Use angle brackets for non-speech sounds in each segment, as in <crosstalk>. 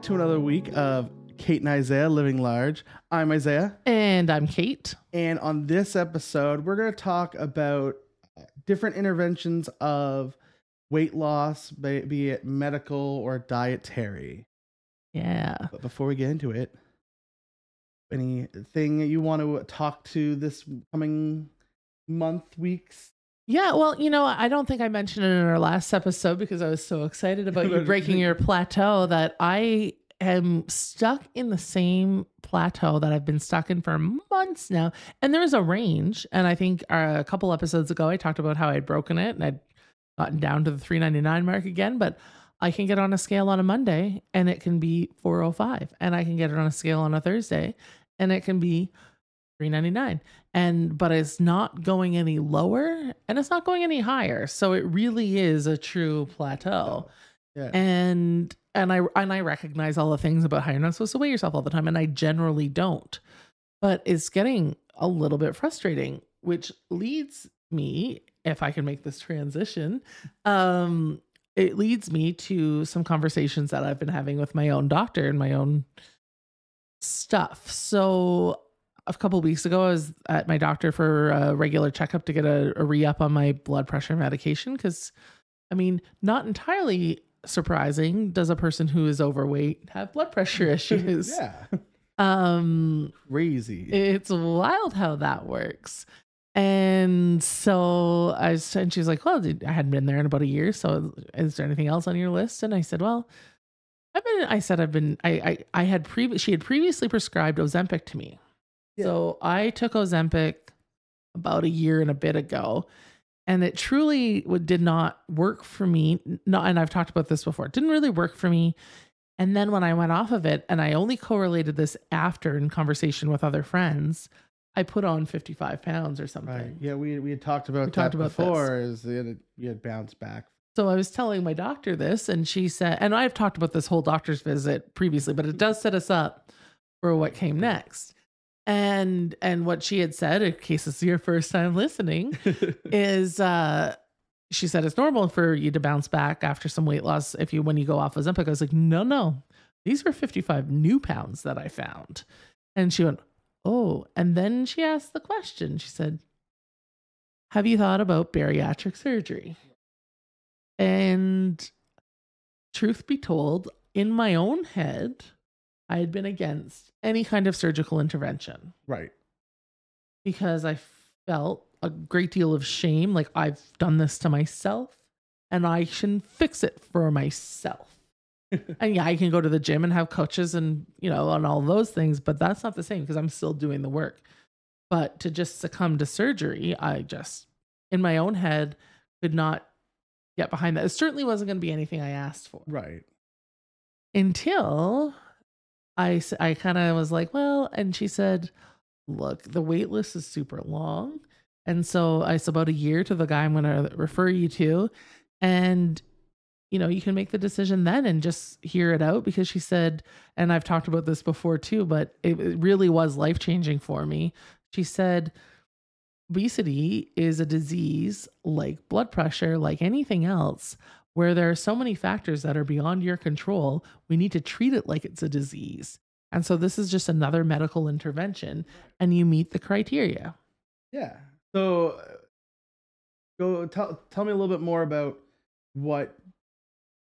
back to another week of Kate and Isaiah Living Large. I'm Isaiah. And I'm Kate. And on this episode, we're going to talk about different interventions of weight loss, be it medical or dietary. Yeah. But before we get into it, anything you want to talk to this coming month, weeks? Yeah, well, you know, I don't think I mentioned it in our last episode because I was so excited about you <laughs> breaking your plateau that I am stuck in the same plateau that I've been stuck in for months now. And there's a range. And I think uh, a couple episodes ago, I talked about how I'd broken it and I'd gotten down to the 399 mark again. But I can get on a scale on a Monday and it can be 405. And I can get it on a scale on a Thursday and it can be 399 and but it's not going any lower and it's not going any higher. So it really is a true plateau. Yeah. and and i and i recognize all the things about how you're not supposed to weigh yourself all the time and i generally don't. But it's getting a little bit frustrating which leads me if i can make this transition um it leads me to some conversations that i've been having with my own doctor and my own stuff. So a couple weeks ago, I was at my doctor for a regular checkup to get a, a re up on my blood pressure medication. Because, I mean, not entirely surprising does a person who is overweight have blood pressure <laughs> issues. yeah. Um, crazy. It's wild how that works. And so I was, and she's like, well, I hadn't been there in about a year. So is there anything else on your list? And I said, well, I've been, I said, I've been, I, I, I had pre, she had previously prescribed Ozempic to me. So I took Ozempic about a year and a bit ago, and it truly did not work for me. Not, and I've talked about this before. It didn't really work for me. And then when I went off of it, and I only correlated this after in conversation with other friends, I put on 55 pounds or something. Right. Yeah, we we had talked about we that talked about before. This. Is you had bounced back. So I was telling my doctor this, and she said, and I've talked about this whole doctor's visit previously, but it does set us up for what came next and and what she had said in case this is your first time listening <laughs> is uh she said it's normal for you to bounce back after some weight loss if you when you go off of Ozempic. I was like, no, no, these were 55 new pounds that I found. And she went, oh. And then she asked the question. She said, have you thought about bariatric surgery? And truth be told, in my own head, I had been against any kind of surgical intervention. Right. Because I felt a great deal of shame. Like I've done this to myself and I can fix it for myself. <laughs> and yeah, I can go to the gym and have coaches and, you know, and all those things, but that's not the same because I'm still doing the work. But to just succumb to surgery, I just, in my own head, could not get behind that. It certainly wasn't going to be anything I asked for. Right. Until I, I kind of was like, well, and she said, look, the wait list is super long. And so I, said, about a year to the guy I'm going to refer you to. And, you know, you can make the decision then and just hear it out because she said, and I've talked about this before too, but it, it really was life changing for me. She said, obesity is a disease like blood pressure, like anything else, where there are so many factors that are beyond your control, we need to treat it like it's a disease. And so this is just another medical intervention and you meet the criteria. Yeah. So uh, go tell tell me a little bit more about what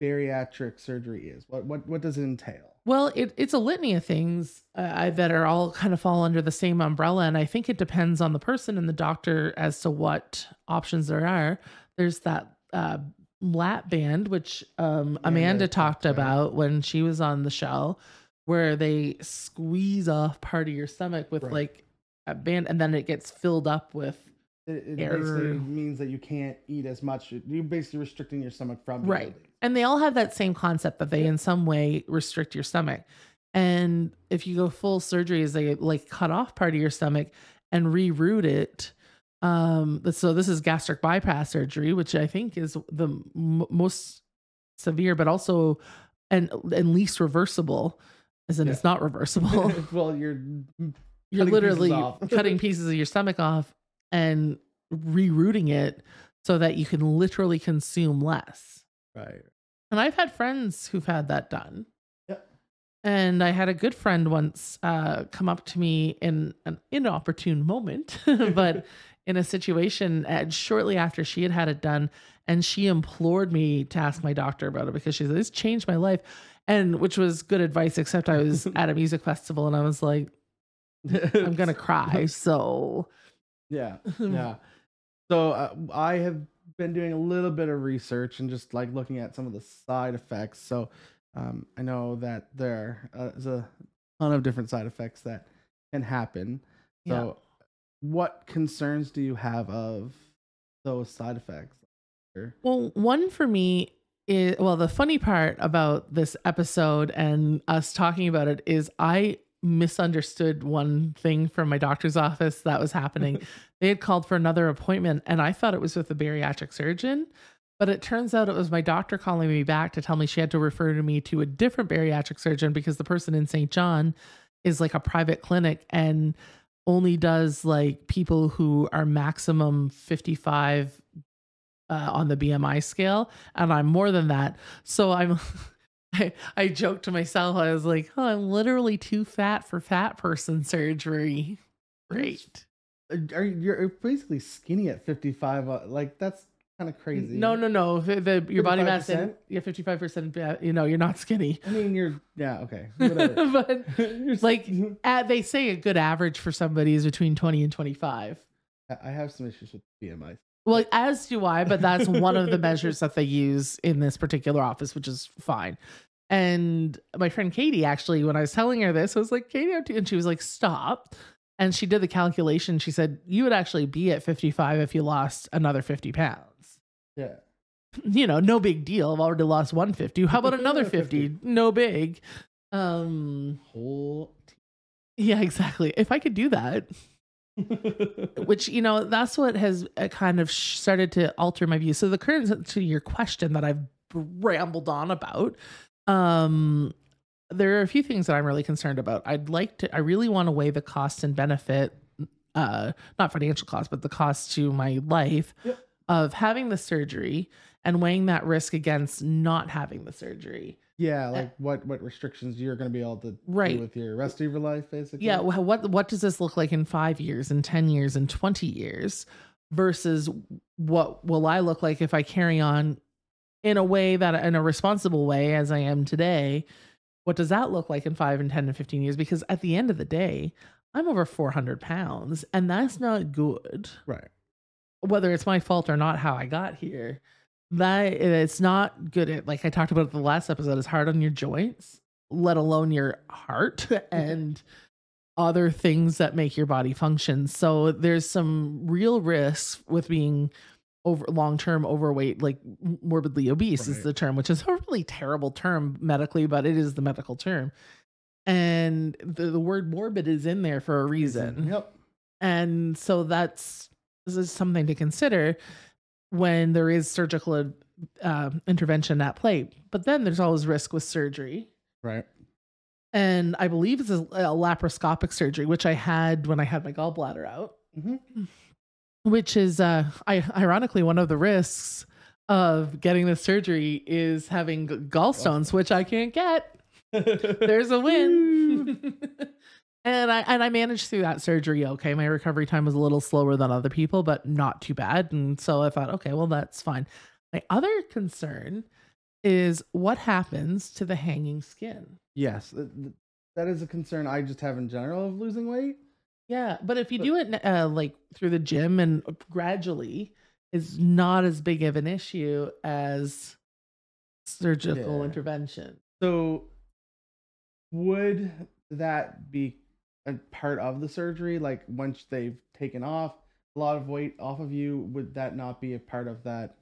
bariatric surgery is. What what what does it entail? Well, it, it's a litany of things uh, that are all kind of fall under the same umbrella, and I think it depends on the person and the doctor as to what options there are. There's that uh, lap band, which um, Amanda talked about when she was on the show, where they squeeze off part of your stomach with right. like a band, and then it gets filled up with. It, it basically means that you can't eat as much. You're basically restricting your stomach from right. And they all have that same concept that they, in some way, restrict your stomach. And if you go full surgery, is they like cut off part of your stomach and reroute it um, so this is gastric bypass surgery, which I think is the m- most severe, but also and and least reversible, as in yeah. it's not reversible. <laughs> well, you're <laughs> you're literally <laughs> cutting pieces of your stomach off and rerouting it so that you can literally consume less. Right. And I've had friends who've had that done. And I had a good friend once uh, come up to me in an inopportune moment, but in a situation and shortly after she had had it done, and she implored me to ask my doctor about it because she said, This changed my life. And which was good advice, except I was <laughs> at a music festival and I was like, I'm going <laughs> to cry. So, Yeah, <laughs> yeah. So uh, I have been doing a little bit of research and just like looking at some of the side effects. So um, I know that there uh, is a ton of different side effects that can happen. So, what concerns do you have of those side effects? Well, one for me is well, the funny part about this episode and us talking about it is I misunderstood one thing from my doctor's office that was happening. <laughs> they had called for another appointment and I thought it was with a bariatric surgeon. But it turns out it was my doctor calling me back to tell me she had to refer to me to a different bariatric surgeon because the person in St. John is like a private clinic and only does like people who are maximum 55 uh, on the BMI scale, and I'm more than that. So I'm. <laughs> I, I joked to myself, I was like, oh, I'm literally too fat for fat person <laughs> surgery. Great. Are you, you're basically skinny at 55? Uh, like that's kind of crazy. No, no, no. The, the- your body mass, in, yeah, 55%, you know, you're not skinny. I mean you're yeah okay <laughs> but <laughs> You're like, uh, they say a good average for somebody is between 20 and 25. I- I have some issues with BMI. Well, as do I, but that's one of the measures that they use in this particular office, which is fine. And my friend Katie, actually, when I was telling her this, I was like, Katie, and she was like, stop. And she did the calculation. She said, you would actually be at 55 if you lost another 50 pounds. Yeah. You know, no big deal. I've already lost 150. How about <laughs> another 50? No big. Um, Whole. yeah, exactly. If I could do that, <laughs> which you know that's what has uh, kind of started to alter my view so the current to your question that i've rambled on about um there are a few things that i'm really concerned about i'd like to i really want to weigh the cost and benefit uh not financial cost but the cost to my life Yep. Of having the surgery and weighing that risk against not having the surgery yeah, uh, like what what restrictions you're going to be able to Right. do with your rest of your life, basically. Yeah, wh- what what does this look like in 5 years in 10 years in 20 years versus what will I look like if I carry on in a way that in a responsible way as I am today? What does that look like in 5 and 10 and 15 years because at the end of the day, I'm over 400 pounds and that's not good. Right. Whether it's my fault or not how I got here. That it's not good at like I talked about the last episode, it's hard on your joints, let alone your heart <laughs> and other things that make your body function. So there's some real risks with being over long-term overweight, like morbidly obese is the term, which is a really terrible term medically, but it is the medical term. And the, the word morbid is in there for a reason. Yep. And so that's this is something to consider when there is surgical uh, intervention at play. But then there's always risk with surgery. Right. And I believe it's a, a laparoscopic surgery, which I had when I had my gallbladder out, hmm which is uh, I, ironically one of the risks of getting the surgery is having gallstones, which I can't get. <laughs> There's a win. <laughs> <laughs> and I and I managed through that surgery okay. My recovery time was a little slower than other people, but not too bad. And so I thought, okay, well that's fine. My other concern is what happens to the hanging skin. yes, th- th- that is a concern I just have in general of losing weight. Yeah, but if you But- do it uh, like through the gym and gradually, is not as big of an issue as surgical Yeah. intervention. So, would that be a part of the surgery? Like once they've taken off a lot of weight off of you, would that not be a part of that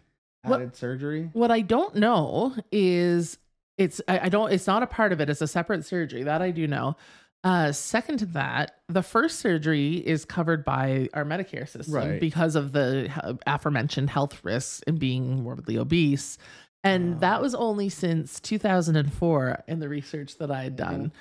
What- added surgery? What I don't know is it's I, I don't it's not a part of it. It's a separate surgery that I do know. Uh, second to that, the first surgery is covered by our Medicare system Right. because of the aforementioned health risks and being morbidly obese. And Ah. that was only since 2004 in the research that I had done. Mhm.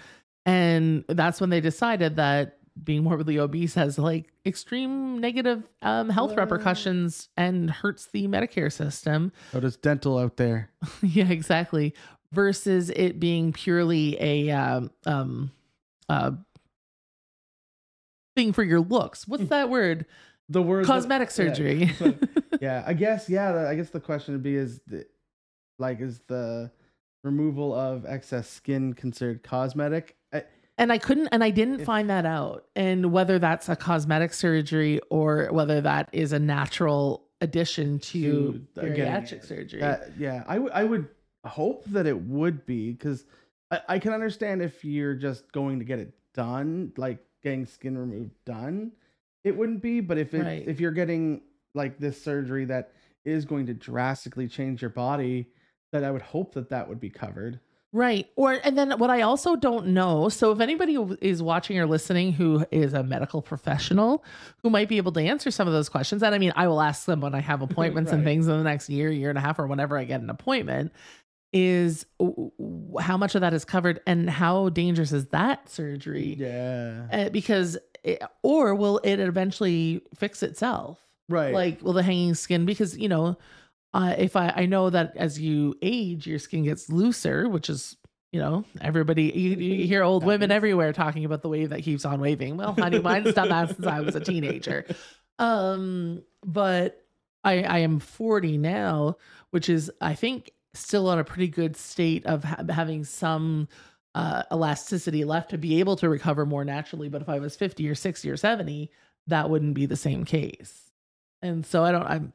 And that's when they decided that being morbidly obese has like extreme negative um, health repercussions and hurts the Medicare system. Oh, there's dental out there. <laughs> yeah, exactly. versus it being purely a um, um uh thing for your looks. What's that word? The word Cosmetic surgery. Yeah, <laughs> yeah, I guess. Yeah, I guess the question would be: is the, like is the removal of excess skin considered cosmetic? I, and I couldn't and I didn't If- find that out. And whether that's a cosmetic surgery or whether that is a natural addition to, To, bariatric it. surgery. That, yeah, I would I would hope that it would be because I, I can understand if you're just going to get it done, like getting skin removed done, it wouldn't be. But if it Right. if you're getting like this surgery that is going to drastically change your body, that I would hope that that would be covered. Right. Or and then what I also don't know, so if anybody is watching or listening who is a medical professional who might be able to answer some of those questions, and I mean I will ask them when I have <laughs> appointments and things in the next year, year and a half, or whenever I get an appointment, is how much of that is covered and how dangerous is that surgery? Yeah. Uh, because it, or will it eventually fix itself? Right. like will the hanging skin because you know uh, if I, I know that as you age your skin gets looser which is you know everybody you, you hear old women everywhere talking about the wave that keeps on waving. Well honey mine's done that since i was a teenager. Um but i i am 40 now which is i think still on a pretty good state of ha- having some uh, elasticity left to be able to recover more naturally. But if i was 50 or 60 or 70 that wouldn't be the same case. And so I don't I'm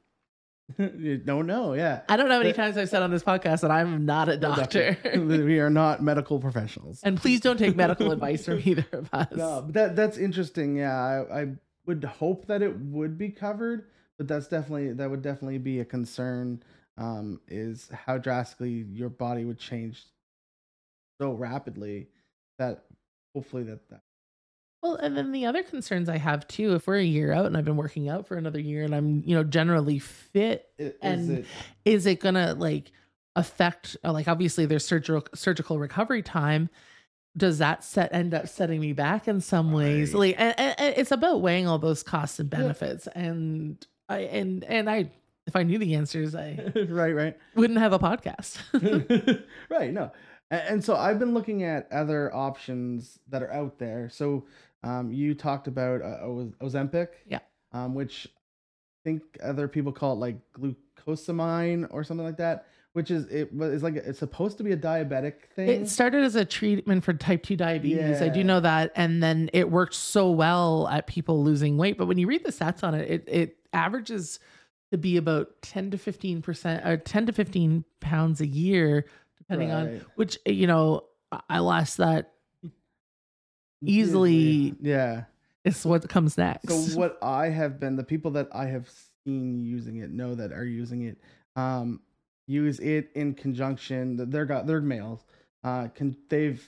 you don't know. Yeah. I don't know how many times I've said on this podcast that I'm not a doctor. <laughs> we are not medical professionals. and please don't take medical advice from either of us. No, but that that's interesting. Yeah, I, I would hope that it would be covered, but that's definitely that would definitely be a concern. Um, is how drastically your body would change so rapidly that hopefully that that Well, and then the other concerns I have too, if we're a year out and I've been working out for another year and I'm, you know, generally fit, is And it is it gonna like affect uh, like obviously there's surgical surgical recovery time. Does that set end up setting me back in some ways? Right. Like and, and- it's about weighing all those costs and benefits. And I and and I if I knew the answers, I <laughs> right right wouldn't have a podcast. <laughs> <laughs> right no and, and so i've been looking at other options that are out there so um you talked about uh, ozempic Yeah. um which i think other people call it like glucosamine or something like that which is it was like it's supposed to be a diabetic thing It started as a treatment for type 2 diabetes. I do know that. And then it worked so well at people losing weight. But when you read the stats on it, it, it averages to be about 10 to 15% or 10 to 15 pounds a year, depending on which, you know, I lost that easily yeah it's what comes next. So what I have been the people that I have seen using it know that are using it um use it in conjunction they're got they're males uh can they've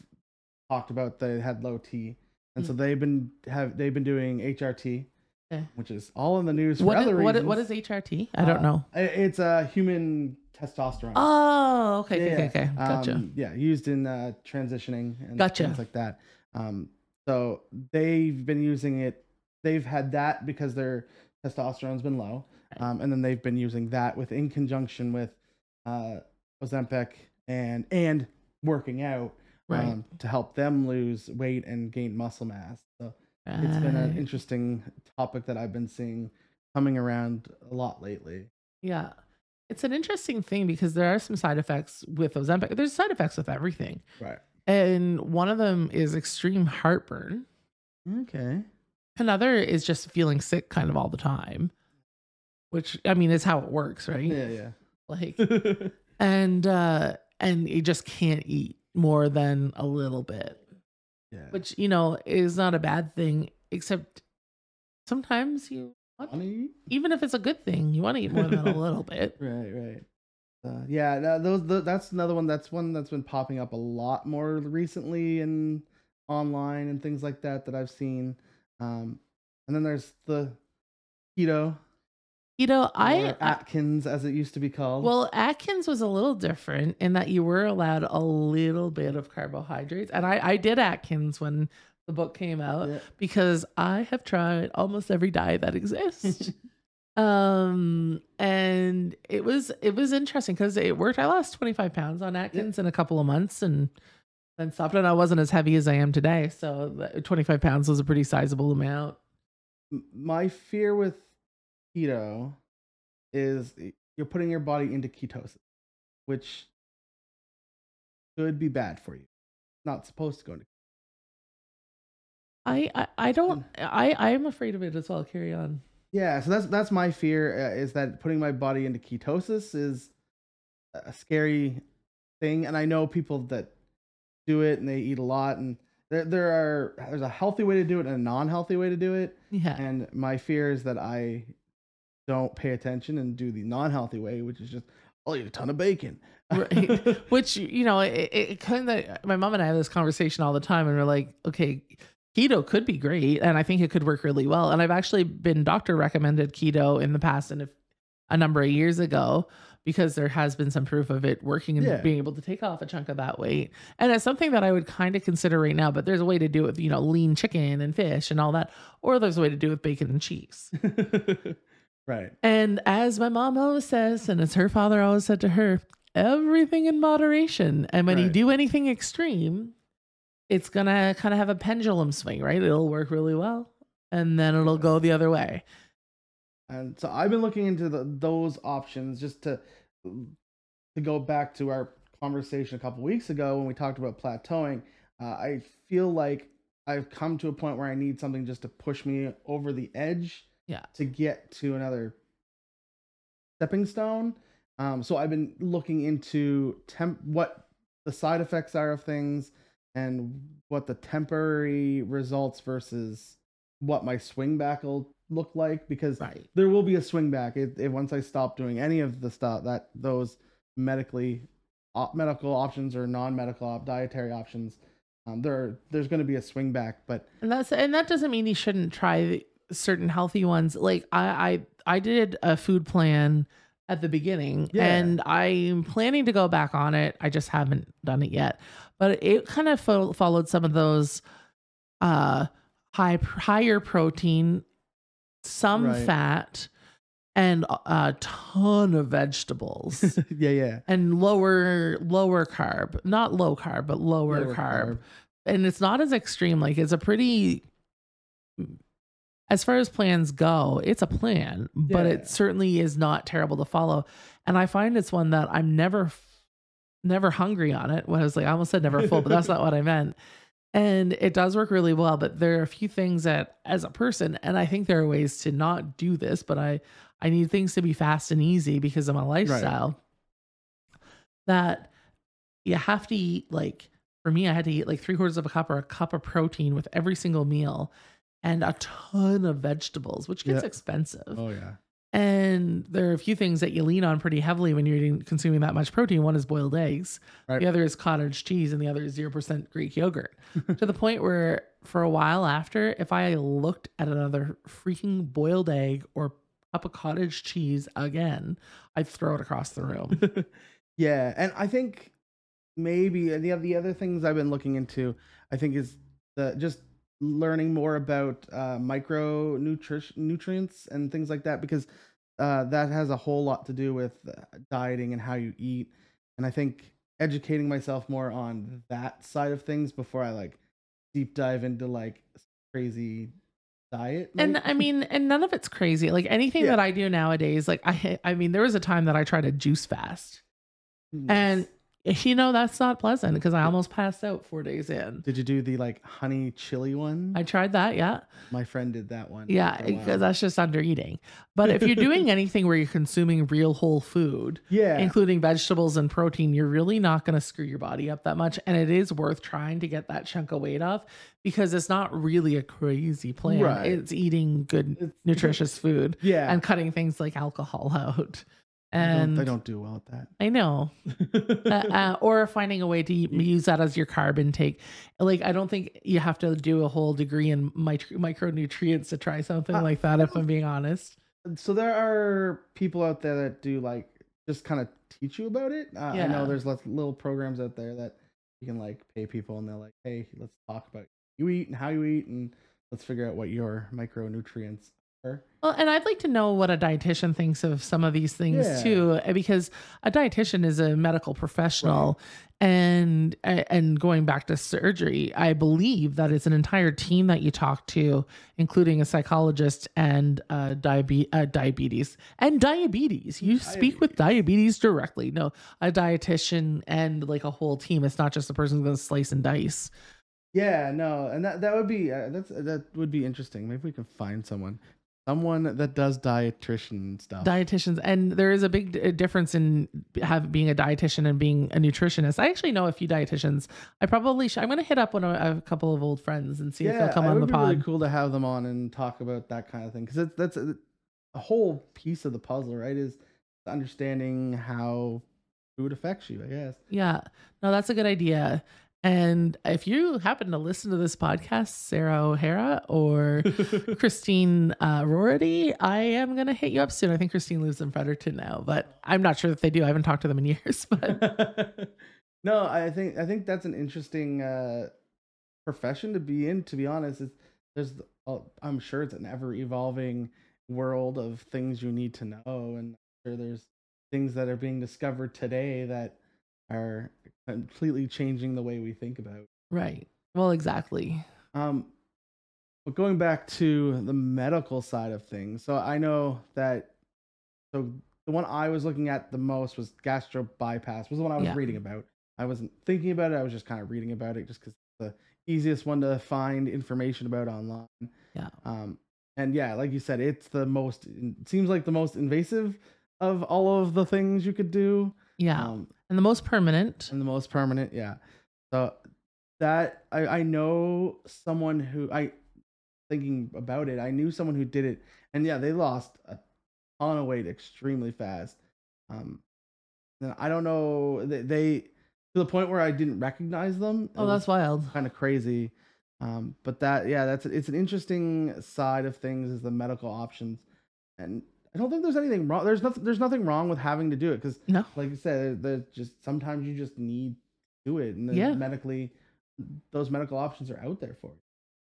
talked about they had low T and so they've been have they've been doing HRT Mm. Okay. which is all in the news for what, is, other what, reasons. what is HRT? I don't Uh, know. It's a human testosterone. Oh, okay, Yeah, okay, okay, yeah. gotcha. Um, yeah, used in uh, transitioning and Gotcha. things like that. Um, so they've been using it. They've had that because their testosterone's been low, Right. um, and then they've been using that with in conjunction with uh, Ozempic and and working out right. um, to help them lose weight and gain muscle mass. So it's been an interesting topic that I've been seeing coming around a lot lately. Yeah. It's an interesting thing because there are some side effects with Ozempic. There's side effects with everything. Right. And one of them is extreme heartburn. Okay. Another is just feeling sick kind of all the time, which I mean is how it works, right? Yeah. Yeah. Like <laughs> and uh and you just can't eat more than a little bit, yeah. which you know is not a bad thing except sometimes you want Funny. even if it's a good thing, you want to eat more than a <laughs> little bit. Right, right. Uh, yeah, no, those th that's another one. That's one that's been popping up a lot more recently and online and things like that that I've seen. Um, and then there's the keto, You know, I, I Atkins as it used to be called. Well, Atkins was a little different in that you were allowed a little bit of carbohydrates. And I, I did Atkins when the book came out Yeah. because I have tried almost every diet that <laughs> exists. Um, and it was it was interesting because it worked. I lost 25 pounds on Atkins in a couple of months and then stopped and I wasn't as heavy as I am today. So 25 pounds was a pretty sizable amount. My fear with keto is you're putting your body into ketosis, which could be bad for you. Not supposed to go into. I I, I don't I I'm afraid of it as well. Carry on. Yeah, so that's that's my fear uh, is that putting my body into ketosis is a scary thing, and I know people that do it and they eat a lot, and there there are there's a healthy way to do it and a non-healthy way to do it. Yeah. And my fear is that I don't pay attention and do the non-healthy way, which is just I'll eat a ton of bacon. right. <laughs> Which you know, it, it kind of. My mom and I have this conversation all the time, and we're like, okay, keto could be great, and I think it could work really well. And I've actually been doctor recommended keto in the past, and if a number of years ago, because there has been some proof of it working and Yeah. being able to take off a chunk of that weight. And it's something that I would kind of consider right now. But there's a way to do it with you know lean chicken and fish and all that, or there's a way to do it with bacon and cheese. <laughs> right. And as my mom always says, and as her father always said to her, everything in moderation. And when you do anything extreme, it's going to kind of have a pendulum swing, right? It'll work really well and then it'll go the other way. And so I've been looking into the, those options just to to go back to our conversation a couple weeks ago when we talked about plateauing. Uh, I feel like I've come to a point where I need something just to push me over the edge Yeah. to get to another stepping stone. Um, so I've been looking into temp what the side effects are of things and what the temporary results versus what my swing back will look like because Right. there will be a swing back if, once I stop doing any of the stuff that those medically op, medical options or non-medical op, dietary options um, there there's going to be a swing back but And that's and that doesn't mean you shouldn't try certain healthy ones. Like I I I did a food plan at the beginning Yeah. and I'm planning to go back on it. I just haven't done it yet. But it kind of fo- followed some of those uh high higher protein, some Right. fat and a ton of vegetables <laughs> yeah yeah and lower lower carb, not low carb, but lower, Lower carb and it's not as extreme. Like it's a pretty, as far as plans go, it's a plan, but Yeah. it certainly is not terrible to follow. And I find it's one that I'm never, never hungry on it. When I was like, I almost said never full, but that's not what I meant. And it does work really well. But there are a few things that, as a person, and I think there are ways to not do this, but I, I need things to be fast and easy because of my lifestyle. That you have to eat like for me, I had to eat like three quarters of a cup or a cup of protein with every single meal and a ton of vegetables, which gets Yeah. expensive. oh yeah And there are a few things that you lean on pretty heavily when you're eating, consuming that much protein. One is boiled eggs, Right. the other is cottage cheese, and the other is 0% Greek yogurt. <laughs> to the point where, for a while after, if I looked at another freaking boiled egg or cup of cottage cheese again, I'd throw it across the room. <laughs> yeah and i think maybe and the, the other things i've been looking into i think is the just learning more about uh micro nutrients and things like that because uh that has a whole lot to do with uh, dieting and how you eat and i think educating myself more on that side of things before i like deep dive into like crazy diet and I mean, and none of it's crazy. Like anything Yeah. that I do nowadays, like <laughs> I, I mean, there was a time that I tried a juice fast, and <laughs> you know that's not pleasant because I almost passed out four days in. did you do the like honey chili one I tried that, yeah, my friend did that one yeah, for a while. because that's just under eating. But if you're doing <laughs> anything where you're consuming real whole food, yeah including vegetables and protein, you're really not going to screw your body up that much. And it is worth trying to get that chunk of weight off because it's not really a crazy plan. Right. It's eating good, It's- nutritious food yeah and cutting things like alcohol <laughs> out. And I don't do well at that. I know, <laughs> uh, uh, or finding a way to use that as your carb intake. Like, I don't think you have to do a whole degree in mic- micronutrients to try something Uh, like that. If I'm being honest, so there are people out there that do like just kind of teach you about it. Uh, I know there's lots little programs out there that you can like pay people and they're like, hey, let's talk about you eat and how you eat and let's figure out what your micronutrients Well, and I'd like to know what a dietitian thinks of some of these things Yeah. too, eh, because a dietitian is a medical professional, and eh, and going back to surgery, I believe that it's an entire team that you talk to, including a psychologist and uh, diabe- uh, diabetes and diabetes. You speak with diabetes directly. No, a dietitian and like a whole team. It's not just the person who's going to slice and dice. Yeah, no, and that that would be uh, that's that would be interesting. Maybe we can find someone, someone that does dietitian stuff. dietitians and there is a big uh, difference in have being a dietitian and being a nutritionist i actually know a few dietitians i probably should i'm going to hit up one of a couple of old friends and see if they'll come on the would be pod really cool to have them on and talk about that kind of thing because that's a, uh, a whole piece of the puzzle, right? Is understanding how food affects you. I guess. yeah no that's a good idea and if you happen to listen to this podcast sarah o'hara or <laughs> christine uh, rority i am going to hit you up soon i think christine lives in fredericton now but i'm not sure that they do i haven't talked to them in <laughs> years but <laughs> no, I think I think that's an interesting uh, profession to be in. To be honest, it's, there's uh, I'm sure it's an ever evolving world of things you need to know, and I'm sure there's things that are being discovered today that are completely changing the way we think about. right well exactly Um, but going back to the medical side of things, so I know that so the one I was looking at the most was gastro bypass was the one I was Yeah. reading about. I wasn't thinking about it. I was just kind of reading about it just because the easiest one to find information about online. yeah Um, and yeah, like you said, it's the most. It seems like the most invasive of all of the things you could do. yeah Um, and the most permanent. And the most permanent yeah. So that i i know someone who i thinking about it i knew someone who did it. And yeah they lost a ton of weight extremely fast. Um and i don't know they, they to the point where i didn't recognize them. Oh that's wild. kind of crazy. Um but that yeah that's it's an interesting side of things is the medical options. And i don't think there's anything wrong there's nothing there's nothing wrong with having to do it because no like you said, there's just sometimes you just need to do it, and then Yeah. medically, those medical options are out there for you.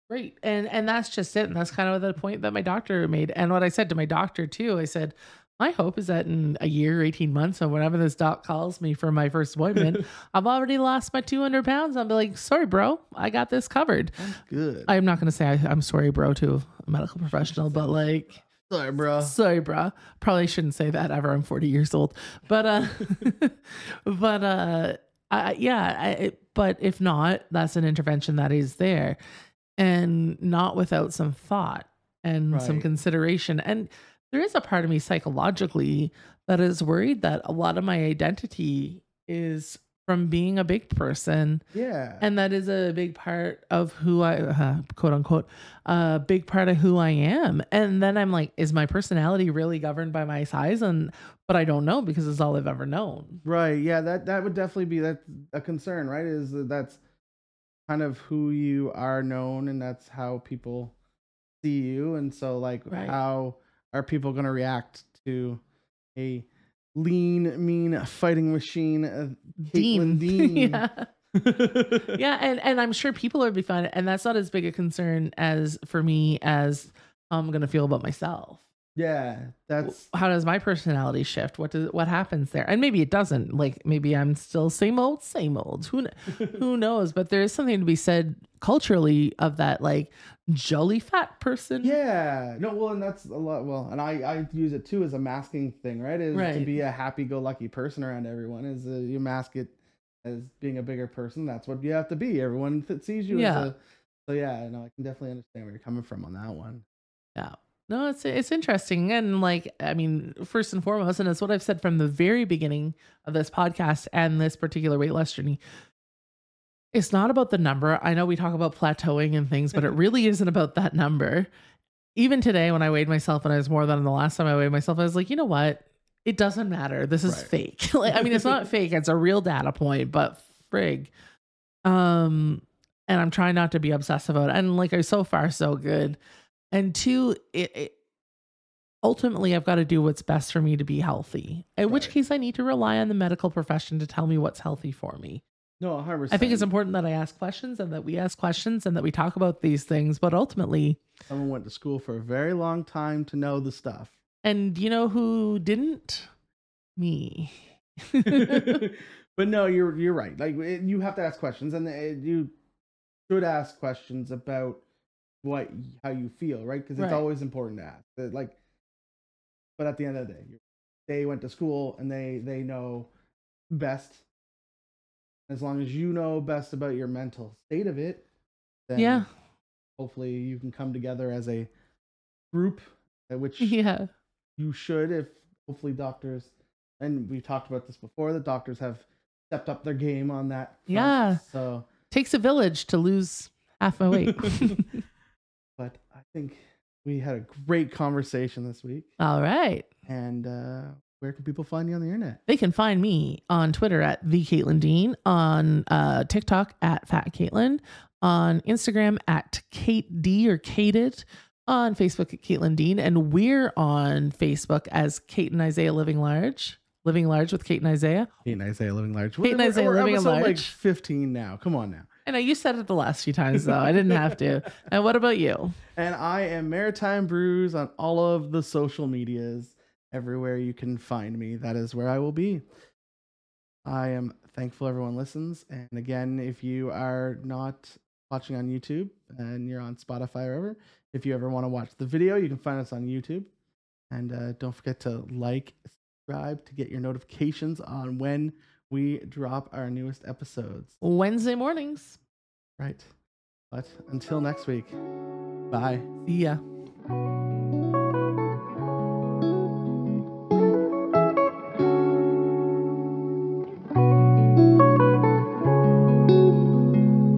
Right. And and that's just it. And that's kind of the point that my doctor made. And what I said to my doctor too, I said, my hope is that in a year, 18 months, or whenever this doc calls me for my first appointment, <laughs> I've already lost my 200 pounds. I'll be like, sorry, bro, I got this covered. Good. I'm not going to say I, I'm sorry, bro, to a medical professional, but like, Sorry, bro. sorry, bro. Probably shouldn't say that ever. I'm 40 years old. But, uh, <laughs> but, uh, I, yeah, I, it- but if not, that's an intervention that is there and not without some thought and some consideration. And there is a part of me psychologically that is worried that a lot of my identity is from being a big person Yeah. and that is a big part of who I, uh, quote unquote, a big part of who I am. And then I'm like, is my personality really governed by my size? And but I don't know because it's all I've ever known. right. Yeah. That that would definitely be that a concern, right? Is that that's kind of who you are known, and that's how people see you, and so like Right. how are people going to react to a lean, mean fighting machine, uh, Caitlin Dean? <laughs> yeah. <laughs> yeah, and and I'm sure people would be fine, and that's not as big a concern as for me as I'm gonna feel about myself. Yeah, that's How does my personality shift? What does what happens there? And maybe it doesn't. Like maybe I'm still same old, same old. Who <laughs> who knows? But there is something to be said culturally of that like jolly fat person. yeah. No, well, and that's a lot. Well, and I I use it too as a masking thing, right? Is to be a happy-go-lucky person around everyone. Is uh, you mask it as being a bigger person. That's what you have to be. Everyone that sees you. Yeah. As a, so yeah, no, I can definitely understand where you're coming from on that one. Yeah. No, it's it's interesting. And like, I mean, first and foremost, and it's what I've said from the very beginning of this podcast and this particular weight loss journey. It's not about the number. I know we talk about plateauing and things, but it <laughs> really isn't about that number. Even today, when I weighed myself and I was more than the last time I weighed myself, I was like, you know what? It doesn't matter. This is Right. fake. <laughs> like, I mean, it's not <laughs> fake, it's a real data point, but frig. Um, and I'm trying not to be obsessive about it. And like I so far, so good and two it, it ultimately i've got to do what's best for me to be healthy in which case i need to rely on the medical profession to tell me what's healthy for me No, 100%. I think it's important that I ask questions and that we ask questions and that we talk about these things. But ultimately, Someone went to school for a very long time to know the stuff. and you know who didn't? Me. <laughs> <laughs> but no, you're you're right. Like it, you have to ask questions, and it, you should ask questions about what how you feel, right? Because it's Right. always important to ask. That, Like, but at the end of the day, they went to school and they they know best. As long as you know best about your mental state of it, then Yeah. hopefully you can come together as a group, <laughs> which Yeah. you should if hopefully doctors and we talked about this before the doctors have stepped up their game on that front, Yeah. so Takes a village to lose half my weight. <laughs> <laughs> but i think we had a great conversation this week All right. and uh where can people find you on the internet They can find me on Twitter at the Caitlin Dean, on uh, TikTok at Fat Caitlin, on Instagram at Kate D or Kated, on Facebook at Caitlin Dean, and we're on Facebook as Kate and Isaiah Living Large, Living Large with Kate and Isaiah. Kate and Isaiah living large Kate and We're- Isaiah we're living like large. 15 now come on now I know you said it the last few times though. I didn't have to. <laughs> And what about you? and i am maritime brews on all of the social medias everywhere you can find me that is where i will be i am thankful everyone listens and again if you are not watching on youtube and you're on spotify or wherever if you ever want to watch the video you can find us on youtube and uh, don't forget to like subscribe to get your notifications on when we drop our newest episodes Wednesday mornings. right but until next week bye See ya.